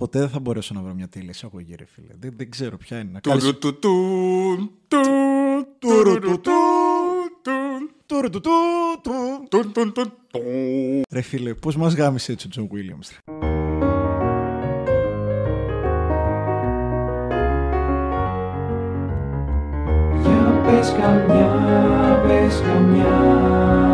Ποτέ δεν θα μπορέσω να βρω μια τέλεια εισαγωγή, ρε φίλε. Δεν, δεν ξέρω ποια είναι. Να Τουρου κάνεις- του του, του, Τουρου τουρου του του του, Τουρου του του του. τουν, τουν, τουν, του. Ρε φίλε, πώς μας γάμισε έτσι ο Τζον Williams. ρε; Για πες καμιά, πες καμιά Καμιά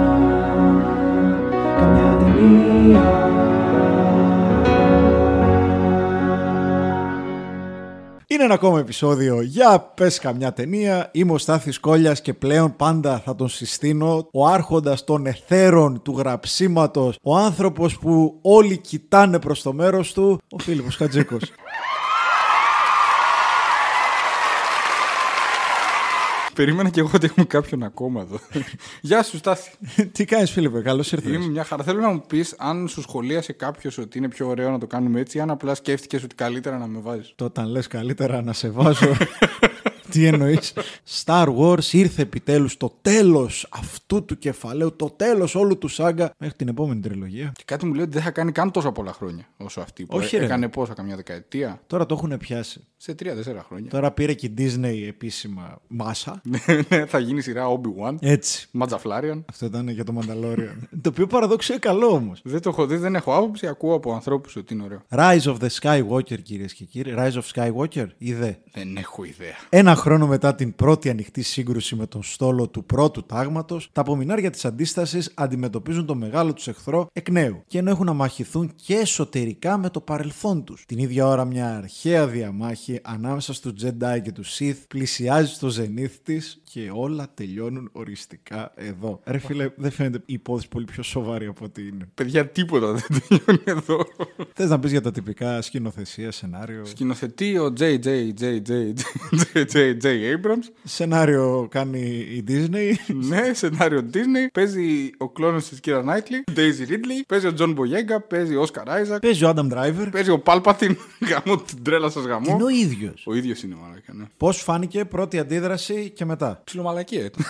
ένα ακόμα επεισόδιο για πες καμιά ταινία. Είμαι ο Στάθης Κόλλιας και πλέον πάντα θα τον συστήνω. Ο άρχοντας των εθέρων του γραψίματος. Ο άνθρωπος που όλοι κοιτάνε προς το μέρος του. Ο Φίλιππος Χατζίκος. Περίμενα και εγώ ότι έχουμε κάποιον ακόμα εδώ. Γεια σου, Στάθη. Τι κάνεις Φίλιππε, καλώς ήρθες. Είμαι μια χαρά. Θέλω να μου πεις αν σου σχολίασε κάποιος ότι είναι πιο ωραίο να το κάνουμε έτσι, ή αν απλά σκέφτηκες ότι καλύτερα να με βάζεις. Το όταν λες καλύτερα να σε βάζω. Τι εννοείς; Star Wars ήρθε επιτέλους το τέλος αυτού του κεφαλαίου, το τέλος όλου του σάγκα μέχρι την επόμενη τριλογία. Και κάτι μου λέει ότι δεν θα κάνει καν τόσα πολλά χρόνια όσο αυτή. Που Όχι, ρε. έκανε πόσα, καμιά δεκαετία. Τώρα το έχουν πιάσει. Σε τρία-τέσσερα χρόνια. Τώρα πήρε και η Disney επίσημα μάσα. Ναι, θα γίνει σειρά Obi-Wan. Έτσι. Ματζαφλάριαν. Αυτό ήταν για το Mandalorian. το οποίο παραδόξω είναι καλό όμως. Δεν το έχω δει, δεν έχω άποψη. Ακούω από ανθρώπους ότι είναι ωραίο. Rise of the Skywalker, κυρίες και κύριοι. Rise of Skywalker, είδε. Δεν έχω ιδέα. Ένα χρόνο μετά την πρώτη ανοιχτή σύγκρουση με τον στόλο του πρώτου τάγματος, τα απομεινάρια της αντίστασης αντιμετωπίζουν τον μεγάλο τους εχθρό εκ νέου. Και ενώ έχουν να μαχηθούν και εσωτερικά με το παρελθόν τους. Την ίδια ώρα, μια αρχαία διαμάχη ανάμεσα στους Jedi και τους Sith πλησιάζει στο ζενήθ της και όλα τελειώνουν οριστικά εδώ. Ρε φίλε, δεν φαίνεται η υπόθεση πολύ πιο σοβαρή από ό,τι είναι. Παιδιά, τίποτα δεν τελειώνει εδώ. Θες να πεις για τα τυπικά σκηνοθεσία, σενάριο; Σκηνοθετεί ο JJJJJJJ Abrams. Σενάριο κάνει η Disney. ναι, σενάριο Disney. Παίζει ο κλόνος της Kira Knightley. Daisy Ridley. Παίζει ο John Boyega. Παίζει ο Oscar Isaac. Παίζει ο Adam Driver. Παίζει ο Palpatine. Γαμώ την τρέλα σας γαμώ. Είναι ο ίδιος. Ο ίδιος είναι μαλακά, ναι. Πώς φάνηκε πρώτη αντίδραση και μετά; Ψιλομαλακία ήταν.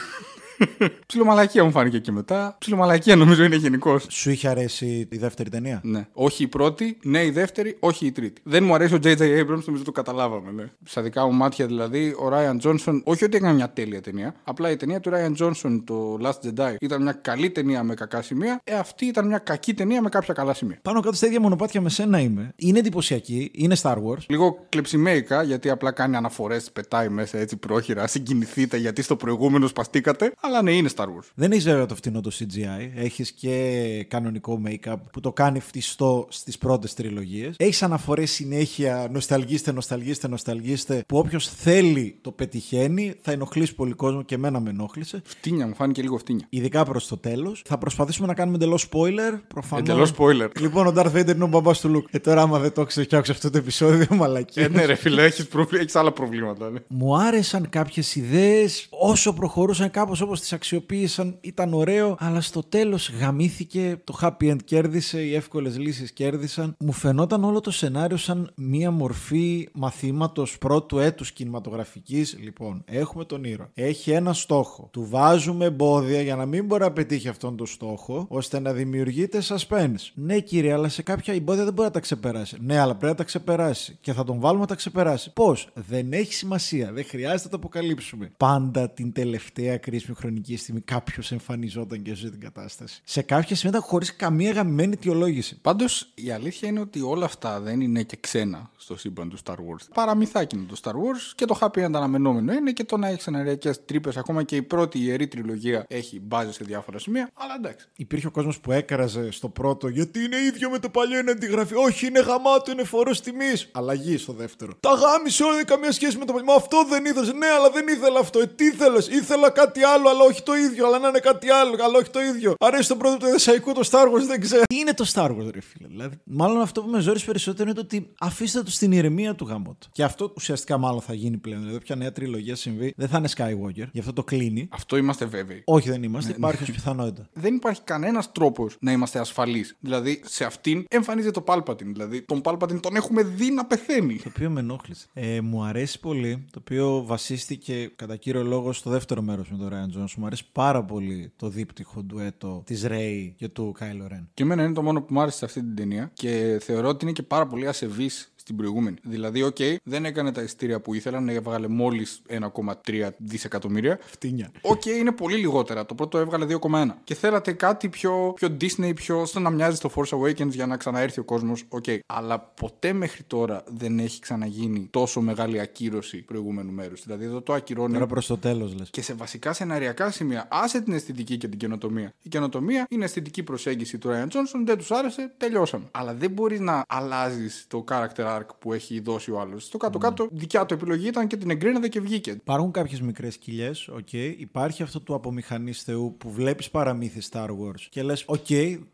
Ψιλομαλακία μου φάνηκε και μετά. Ψιλομαλακία νομίζω είναι γενικώς. Σου είχε αρέσει η δεύτερη ταινία; Ναι. Όχι η πρώτη, ναι η δεύτερη, όχι η τρίτη. Δεν μου αρέσει ο J.J. Abrams, νομίζω το καταλάβαμε. Ναι. Στα δικά μου μάτια δηλαδή, ο Ryan Johnson, όχι ότι έκανε μια τέλεια ταινία, απλά η ταινία του Ryan Johnson, το Last Jedi, ήταν μια καλή ταινία με κακά σημεία. Ε, αυτή ήταν μια κακή ταινία με κάποια καλά σημεία. Πάνω κάτω στα ίδια μονοπάτια με σένα είμαι. Είναι εντυπωσιακή, είναι Star Wars. Λίγο κλεψιμέικα, γιατί απλά κάνει αναφορές, πετάει μέσα έτσι πρόχειρα, συγκινηθείτε γιατί στο προηγούμενο σπαστήκατε. Αλλά ναι, είναι Star Wars. Δεν έχει βέβαια το φτηνό το CGI. Έχεις και κανονικό make-up που το κάνει φτιστό στις πρώτες τριλογίες. Έχεις αναφορέ συνέχεια, νοσταλγίστε, νοσταλγίστε, νοσταλγίστε. Που όποιος θέλει το πετυχαίνει, θα ενοχλήσει πολύ κόσμο και εμένα με ενόχλησε. Φτύνια, μου φάνηκε λίγο φτύνια. Ειδικά προς το τέλος. Θα προσπαθήσουμε να κάνουμε εντελώς spoiler. Προφανώς. Εντελώς spoiler. Λοιπόν, ο Darth Vader είναι ο μπαμπάς του Λουκ. Ε, τώρα, άμα δεν το ξέρει και άκουσε αυτό το επεισόδιο, μαλακή. Ε, ναι, ρε φίλε, έχεις έχεις άλλα προβλήματα. Ναι. Μου άρεσαν κάποιες ιδέες όσο προχωρούσαν, κάπως όπως τις αξιοποίησαν, ήταν ωραίο, αλλά στο τέλος γαμήθηκε. Το happy end κέρδισε, οι εύκολες λύσεις κέρδισαν. Μου φαινόταν όλο το σενάριο σαν μία μορφή μαθήματος πρώτου έτους κινηματογραφικής. Λοιπόν, έχουμε τον ήρωα. Έχει ένα στόχο. Του βάζουμε εμπόδια για να μην μπορεί να πετύχει αυτόν τον στόχο, ώστε να δημιουργείται suspense. Ναι, κύριε, αλλά σε κάποια εμπόδια δεν μπορεί να τα ξεπεράσει. Ναι, αλλά πρέπει να τα ξεπεράσει. Και θα τον βάλουμε να τα ξεπεράσει. Πώς; Δεν έχει σημασία. Δεν χρειάζεται να το αποκαλύψουμε. Πάντα την τελευταία κρίσιμη χρονική στιγμή κάποιος εμφανιζόταν και ζει την κατάσταση. Σε κάποια σημεία χωρίς καμία γαμμένη αιτιολόγηση. Πάντως η αλήθεια είναι ότι όλα αυτά δεν είναι και ξένα στο σύμπαν του Star Wars. Παραμυθάκι είναι το Star Wars και το happy end αναμενόμενο είναι και το να έχεις σεναριακέ τρύπες. Ακόμα και η πρώτη ιερή τριλογία έχει μπάζει σε διάφορα σημεία. Αλλά εντάξει. Υπήρχε ο κόσμος που έκραζε στο πρώτο γιατί είναι ίδιο με το παλιό, είναι αντιγραφή. Όχι, είναι γαμάτο, είναι φορός τιμής. Αλλαγή στο δεύτερο. Τα γάμισε όλα, δεν καμία σχέση με το παλιό. Μα αυτό δεν ήθελε. Ναι, αλλά δεν ήθελα αυτό. Ε, τι ήθελες. Ήθελα κάτι άλλο, αλλά όχι το ίδιο. Αλλά να είναι κάτι άλλο, αλλά όχι το ίδιο. Αρέσει το πρώτο του Εδεσαϊκού, το Star Wars, δεν ξέρω. Τι είναι το Star Wars, ρε φίλε; Δηλαδή, μάλλον αυτό που με ζόρισε περισσότερο είναι το ότι αφήστε το στην ηρεμία του γαμότ. Και αυτό ουσιαστικά μάλλον θα γίνει πλέον. Δηλαδή, όποια νέα τριλογία συμβεί, δεν θα είναι Skywalker. Γι' αυτό το κλείνει. Αυτό είμαστε βέβαιοι. Όχι, δεν είμαστε. Υπάρχει ως πιθανότητα. Δεν υπάρχει κανένας τρόπος να είμαστε ασφαλείς. Δηλαδή σε αυτήν εμφανίζεται το Palpatine. Δηλαδή τον Palpatine τον έχουμε δει να πεθαίνει. Το οποίο με ενόχλησε. Ε, μου αρέσει πολύ, το οποίο βασίστηκε κατά κύριο λόγο στο δεύτερο μέρος με τον Rian Johnson. Μου αρέσει πάρα πολύ το δίπτυχο ντουέτο της Rey και του Kylo Ren. Και εμένα είναι το μόνο που μου άρεσε σε αυτή την ταινία και θεωρώ ότι είναι και πάρα πολύ ασεβής στην προηγούμενη. Δηλαδή, οκ, δεν έκανε τα εισιτήρια που ήθελαν, έβγαλε μόλις 1,3 δισεκατομμύρια. Φτήνια. Οκ, είναι πολύ λιγότερα. Το πρώτο έβγαλε 2,1. Και θέλατε κάτι πιο, πιο Disney, πιο ώστε να μοιάζει στο Force Awakens για να ξαναέρθει ο κόσμος. Οκ. Αλλά ποτέ μέχρι τώρα δεν έχει ξαναγίνει τόσο μεγάλη ακύρωση προηγούμενου μέρους. Δηλαδή, εδώ το ακυρώνει. Τώρα προς το τέλος λες. Και σε βασικά σεναριακά σημεία, άσε την αισθητική και την καινοτομία. Η καινοτομία είναι αισθητική προσέγγιση του Rian Johnson, δεν τους άρεσε, τελειώσαμε. Αλλά δεν μπορείς να αλλάζεις το character arc που έχει δώσει ο άλλος. Στο κάτω-κάτω, δικιά του επιλογή ήταν και την εγκρίνατε και βγήκε. Υπάρχουν κάποιες μικρές κοιλιέ, οκ. Υπάρχει αυτό του από μηχανής Θεού που βλέπεις παραμύθι Star Wars και λες, οκ,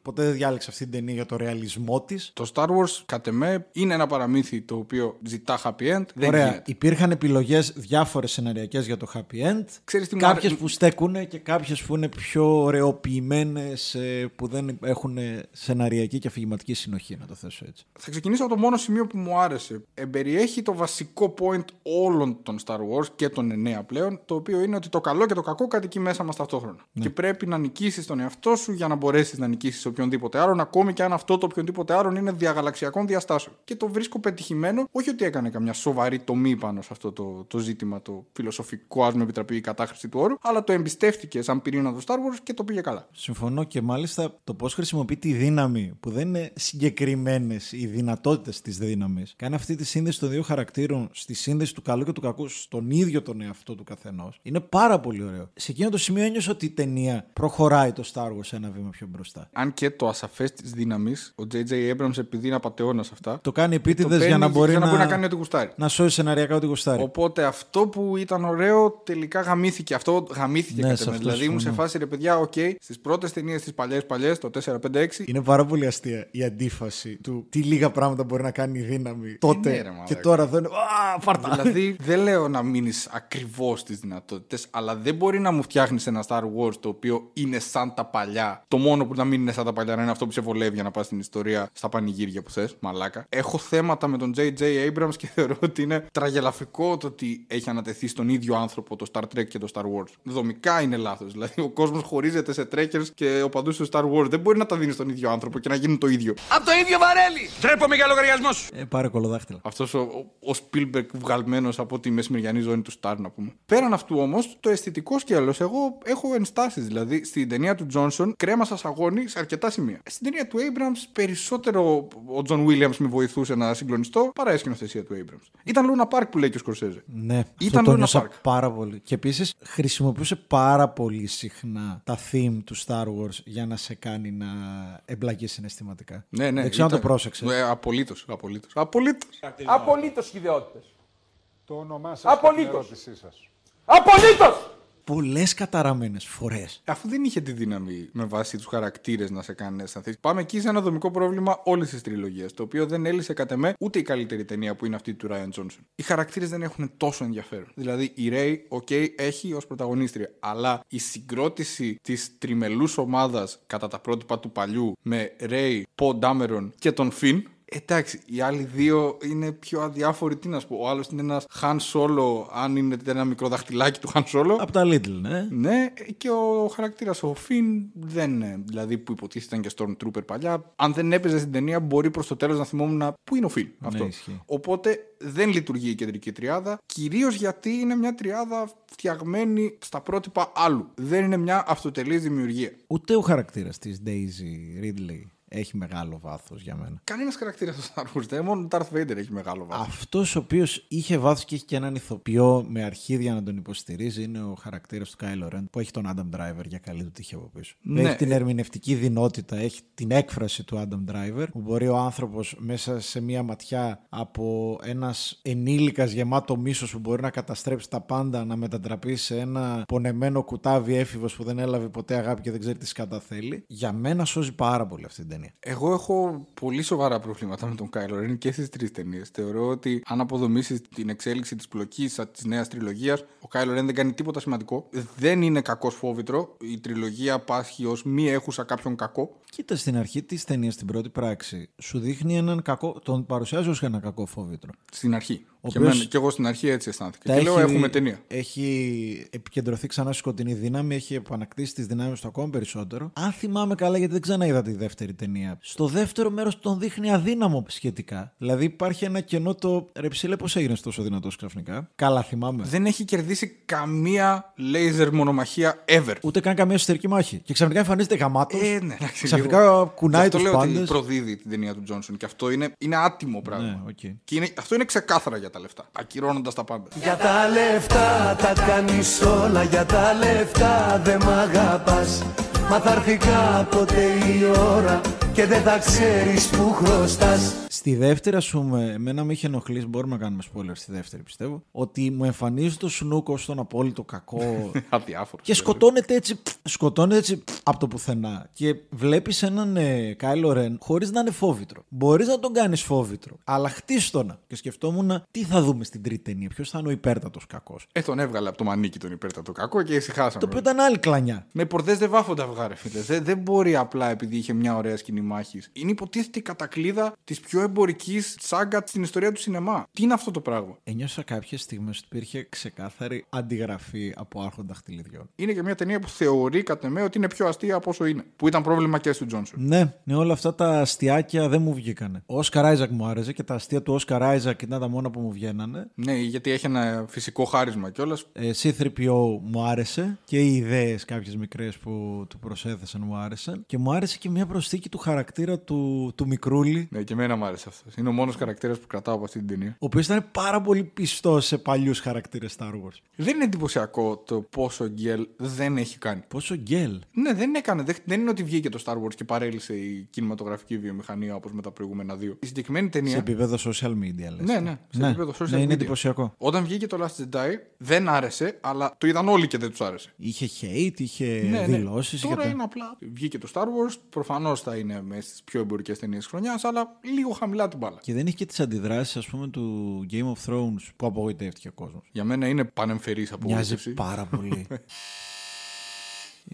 ποτέ δεν διάλεξα αυτή την ταινία για το ρεαλισμό της. Το Star Wars, κατ' εμέ, είναι ένα παραμύθι το οποίο ζητά happy end. Δεν Ωραία. γίνεται. Υπήρχαν επιλογές διάφορες σεναριακές για το happy end. Ξέρεις τι μου Κάποιες άρε- που στέκουν και κάποιες που είναι πιο ωραιοποιημένες, που δεν έχουν σεναριακή και αφηγηματική συνοχή, να το θέσω έτσι. Θα ξεκινήσω από το μόνο σημείο που μου άρεσε. Εμπεριέχει το βασικό point όλων των Star Wars και των 9 πλέον, το οποίο είναι ότι το καλό και το κακό κατοικεί μέσα μας ταυτόχρονα. Και πρέπει να νικήσεις τον εαυτό σου για να μπορέσεις να νικήσεις οποιονδήποτε άλλον, ακόμη και αν αυτό το οποιονδήποτε άλλον είναι διαγαλαξιακών διαστάσεων. Και το βρίσκω πετυχημένο, όχι ότι έκανε καμιά σοβαρή τομή πάνω σε αυτό το, το ζήτημα, το φιλοσοφικό, ας με επιτραπεί η κατάχρηση του όρου, αλλά το εμπιστεύτηκε σαν πυρήνα του Star Wars και το πήγε καλά. Συμφωνώ και μάλιστα το πώς χρησιμοποιεί τη δύναμη που δεν είναι συγκεκριμένες οι δυνατότητες της δύναμης. Κάνει αυτή τη σύνδεση των δύο χαρακτήρων στη σύνδεση του καλού και του κακού στον ίδιο τον εαυτό του καθενός. Είναι πάρα πολύ ωραίο. Σε εκείνο το σημείο ένιωσα ότι η ταινία προχωράει το Star Wars ένα βήμα πιο μπροστά. Αν και το ασαφές της δύναμης, ο J.J. Abrams, επειδή είναι απατεώνας αυτά, Το κάνει το επίτηδες παίρνει για να μπορεί για να, να, μπορεί να κάνει ό,τι γουστάρει. να σώσει σεναριακά ό,τι γουστάρει. Οπότε αυτό που ήταν ωραίο τελικά γαμήθηκε. Αυτό γαμήθηκε Ναι, ναι, σε κατά με. αυτός Δηλαδή ήμουν σε συμφωνώ. φάση ρε παιδιά, οκ, στις πρώτες ταινίες τι παλιές παλιές, το 4, 5, 6. Είναι πάρα πολύ αστεία η αντίφαση του τι λίγα πράγματα μπορεί να κάνει η δύναμη τότε Ναι, ρε, μαλάκα. και τώρα δεν. Α, φάρτα! δηλαδή δεν λέω να μείνεις ακριβώς στις δυνατότητες, αλλά δεν μπορεί να μου φτιάχνεις ένα Star Wars το οποίο είναι σαν τα παλιά. Το μόνο που να μην είναι σαν τα παλιά να είναι αυτό που σε βολεύει για να πας στην ιστορία στα πανηγύρια που θες, μαλάκα. Έχω θέματα με τον J.J. Abrams και θεωρώ ότι είναι τραγελαφικό το ότι έχει ανατεθεί στον ίδιο άνθρωπο το Star Trek και το Star Wars. Δομικά είναι λάθος. Δηλαδή ο κόσμος χωρίζεται σε Trekkers και οπαδού του Star Wars. Δεν μπορεί να τα δίνεις στον ίδιο άνθρωπο και να γίνουν το ίδιο. Από το ίδιο βαρέλι. Ντρέπομαι για λογαριασμό σου. Ε, πάρε κολοδάχτυλα. Αυτός ο, ο, ο Spielberg βγαλμένος από τη μεσημεριανή ζώνη του Star, να πούμε. Πέραν αυτού όμως, το αισθητικό σκέλος, εγώ έχω ενστάσεις. Δηλαδή, στην ταινία του Johnson, κρέμασα σαγόνι σε αρκετά σημεία. Στην ταινία του Abrams, περισσότερο ο John Williams με βοηθούσε να συγκλονιστώ παρά η σκηνοθεσία του Abrams. Ήταν Luna Park που λέει και ο Σκορσέζε. Ναι, Ήταν αυτό το Luna νιώσα Park. πάρα πολύ. Και επίσης χρησιμοποιούσε πάρα πολύ συχνά τα theme του Star Wars για να σε κάνει να εμπλακείς συναισθηματικά. Ναι, ναι. Δεν ξέρω αν το ήταν- πρόσεξες. Ε, απολύτως. Απολύτως. Απολύτως. Απολύτως ιδιότητε. Το όνομά σας Απολύτως. και την ερώτησή σας. Απολύτως! Πολλές καταραμένες φορές. Αφού δεν είχε τη δύναμη με βάση τους χαρακτήρες να σε κάνει να αισθανθείς. Πάμε εκεί σε ένα δομικό πρόβλημα όλης της τριλογίας. Το οποίο δεν έλυσε κατ' εμέ ούτε η καλύτερη ταινία που είναι αυτή του Rian Johnson. Οι χαρακτήρες δεν έχουν τόσο ενδιαφέρον. Δηλαδή η Rey, OK, έχει ως πρωταγωνίστρια. Αλλά η συγκρότηση της τριμελούς ομάδας κατά τα πρότυπα του παλιού με Rey, Poe Dameron και τον Finn. Εντάξει, οι άλλοι δύο είναι πιο αδιάφοροι. Τι να σου πω. Ο άλλος είναι ένας Han Solo, αν είναι ένα μικρό δαχτυλάκι του Han Solo. Από τα Little, ναι. Ναι, και ο χαρακτήρας ο Φιν δεν είναι. Δηλαδή που υποτίθεται ήταν και Stormtrooper παλιά. Αν δεν έπαιζε στην ταινία, μπορεί προς το τέλος να θυμόμουν πού είναι ο Φιν. Αυτό. ισχύει. Οπότε δεν λειτουργεί η κεντρική τριάδα. Κυρίως γιατί είναι μια τριάδα φτιαγμένη στα πρότυπα άλλου. Δεν είναι μια αυτοτελής δημιουργία. Ούτε ο χαρακτήρας της Daisy Ridley έχει μεγάλο βάθος για μένα. Κανένας χαρακτήρας στο Star Wars. δεν, Μόνο ο Darth Vader έχει μεγάλο βάθος. Αυτός ο οποίος είχε βάθος και έχει και έναν ηθοποιό με αρχίδια να τον υποστηρίζει είναι ο χαρακτήρας του Kylo Ren που έχει τον Adam Driver για καλή του τύχη από πίσω. Ναι. Έχει την ερμηνευτική δυνότητα, έχει την έκφραση του Adam Driver που μπορεί ο άνθρωπος μέσα σε μία ματιά από ένας ενήλικας γεμάτο μίσος που μπορεί να καταστρέψει τα πάντα να μετατραπεί σε ένα πονεμένο κουτάβι έφηβος που δεν έλαβε ποτέ αγάπη και δεν ξέρει τι σκατά θέλει. Για μένα σώζει πάρα πολύ αυτή την ταινία. Εγώ έχω πολύ σοβαρά προβλήματα με τον Κάιλο Ρεν και στις τρεις ταινίες. Θεωρώ ότι αν αποδομήσεις την εξέλιξη της πλοκής της νέας τριλογίας, ο Κάιλο Ρεν δεν κάνει τίποτα σημαντικό. Δεν είναι κακός φόβητρο. Η τριλογία πάσχει ως μη έχουσα κάποιον κακό. Κοίτα στην αρχή της ταινίας, στην πρώτη πράξη, σου δείχνει έναν κακό. Τον παρουσιάζει ως ένα κακό φόβητρο. Στην αρχή. Ο Και, οποίος εμένα, και εγώ στην αρχή έτσι αισθάνθηκα. τα Και λέω έχει- έχουμε ταινία. Έχει επικεντρωθεί ξανά στη σκοτεινή δύναμη, έχει επανακτήσει τις δυνάμεις του ακόμα περισσότερο. Αν θυμάμαι καλά, γιατί δεν ξαναείδα τη δεύτερη ταινία. Στο δεύτερο μέρος τον δείχνει αδύναμο σχετικά. Δηλαδή υπάρχει ένα κενό το. Ρε ψηλέ, πώς έγινες τόσο δυνατός ξαφνικά. Καλά, θυμάμαι. Δεν έχει κερδίσει καμία laser μονομαχία ever. Ούτε καν καμία εσωτερική μάχη. Και ξαφνικά εμφανίζεται γαμάτος. Ε, ναι, εντάξει, Ξαφνικά λίγο. κουνάει Γι' αυτό τους λέω ότι πάντες. προδίδει την ταινία του Τζόνσον. Και αυτό είναι, είναι άτιμο πράγμα. Ναι, οκ. Και είναι, αυτό είναι ξεκάθαρα για τα λεφτά. Ακυρώνοντας τα πάντα. Για τα λεφτά τα κάνεις όλα Για τα λεφτά δεν μ' αγαπάς Μα θα έρθει κάποτε η ώρα Και δεν θα ξέρεις που χρωστάς Στη δεύτερη, ας πούμε, εμένα με είχε ενοχλήσει, μπορούμε να κάνουμε spoiler στη δεύτερη πιστεύω, ότι μου εμφανίζει το Snoke ως τον απόλυτο κακό. Αδιάφορο. και σκοτώνεται έτσι, σκοτώνεται έτσι από το πουθενά. Και βλέπεις έναν ε, Κάιλο Ρεν χωρίς να είναι φόβητρο. Μπορείς να τον κάνεις φόβητρο, αλλά χτίστονα. Και σκεφτόμουν τι θα δούμε στην τρίτη ταινία, ποιος θα είναι ο υπέρτατος κακός. Ε, τον έβγαλε από το μανίκι τον υπέρτατο κακό και ησυχάσαμε. Το οποίο ήταν άλλη κλανιά. Με πορδέ δεν βάφονται αυγά, ρε φίλε. Δεν, δεν μπορεί απλά επειδή είχε μια ωραία σκηνή μάχης. Είναι υποτίθεται η κατακλίδα της πιο εμπορική σάγκα στην ιστορία του σινεμά. Τι είναι αυτό το πράγμα; Ένιωσα κάποιες στιγμές ότι υπήρχε ξεκάθαρη αντιγραφή από άρχοντα χτυλιδιών. Είναι και μια ταινία που θεωρεί κατά με ότι είναι πιο αστεία από όσο είναι. Που ήταν πρόβλημα και του Τζόνσον. Ναι, ναι, όλα αυτά τα αστιάκια δεν μου βγήκανε. Ο Όσκαρ Άιζακ μου άρεσε και τα αστεία του Όσκαρ Άιζακ ήταν τα μόνα που μου βγαίνανε. Ναι, γιατί έχει ένα φυσικό χάρισμα κιόλας. Ε, C3PO μου άρεσε και οι ιδέες κάποιες μικρές που του προσέθεσαν μου άρεσαν. Και μου άρεσε και μια προσθήκη του χαρακτήρα του, του Μικρούλη. Ναι, και εμένα μου άρεσε αυτός. Είναι ο μόνος χαρακτήρας που κρατάω από αυτή την ταινία. Ο οποίος ήταν πάρα πολύ πιστός σε παλιούς χαρακτήρες Star Wars. Δεν είναι εντυπωσιακό το πόσο γκέλ δεν έχει κάνει. Πόσο γκέλ; Ναι, δεν έκανε. Δεν, δεν είναι ότι βγήκε το Star Wars και παρέλυσε η κινηματογραφική βιομηχανία όπως με τα προηγούμενα δύο. Η συγκεκριμένη ταινία. Σε επίπεδο social media, λες. Ναι, ναι, σε επίπεδο social ναι, είναι media. εντυπωσιακό. Όταν βγήκε το Last Jedi, δεν άρεσε, αλλά το είδαν όλοι και δεν τους άρεσε. Είχε hate, είχε Ναι, ναι. δηλώσεις. Τώρα είναι απλά. Βγήκε το Star Wars, προφανώς θα είναι μες στις πιο εμπορικές ταινίες χρονιάς, αλλά λίγο χαμηλά την μπάλα. Και δεν είχε και τις αντιδράσεις, ας πούμε, του Game of Thrones που απογοητεύτηκε ο κόσμος. Για μένα είναι πανεμφερής Μοιάζει απογοήτευση. πάρα πολύ.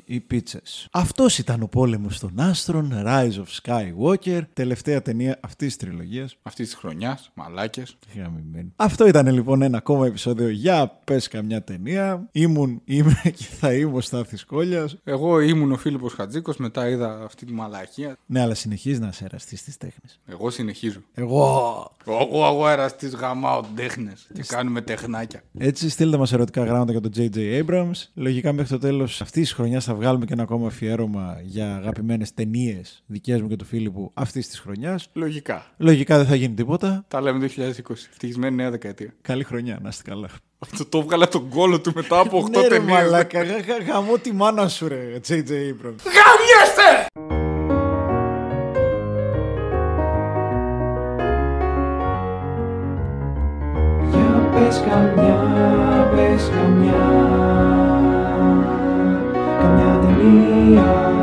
Οι πίτσες. Αυτός ήταν ο πόλεμος των άστρων, Rise of Skywalker, τελευταία ταινία αυτής της τριλογίας. Αυτής της χρονιάς, μαλάκες. Αυτό ήταν λοιπόν ένα ακόμα επεισόδιο για πες καμιά ταινία. Ήμουν, είμαι και θα είμαι ο Στάθης Κόλλιας. Εγώ ήμουν ο Φίλιππος Χατζίκος, μετά είδα αυτή τη μαλακία. Ναι, αλλά συνεχίζεις να σε εραστεί στι τέχνες. Εγώ συνεχίζω. Εγώ. Εγώ αγορά τη γαμάω τέχνες και κάνουμε τεχνάκια. Έτσι, στείλτε μας ερωτικά γράμματα για τον J.J. Abrams. Λογικά μέχρι το τέλος αυτής της χρονιάς θα βγάλουμε και ένα ακόμα αφιέρωμα για αγαπημένες ταινίες δικές μου και του Φίλιππου αυτής της χρονιάς. Λογικά. Λογικά δεν θα γίνει τίποτα. Τα λέμε 2020. Ευτυχισμένη νέα δεκαετία. Καλή χρονιά, να είστε καλά. Αυτό το έβγαλα τον κόλο του μετά από 8 ναι, ρε, ταινίες. μαλάκα, γα- γα- γαμώ τη μάνα σου, ρε, J.J. Abrams. Γαμιέστε! Για πες καμιά, πες καμιά are.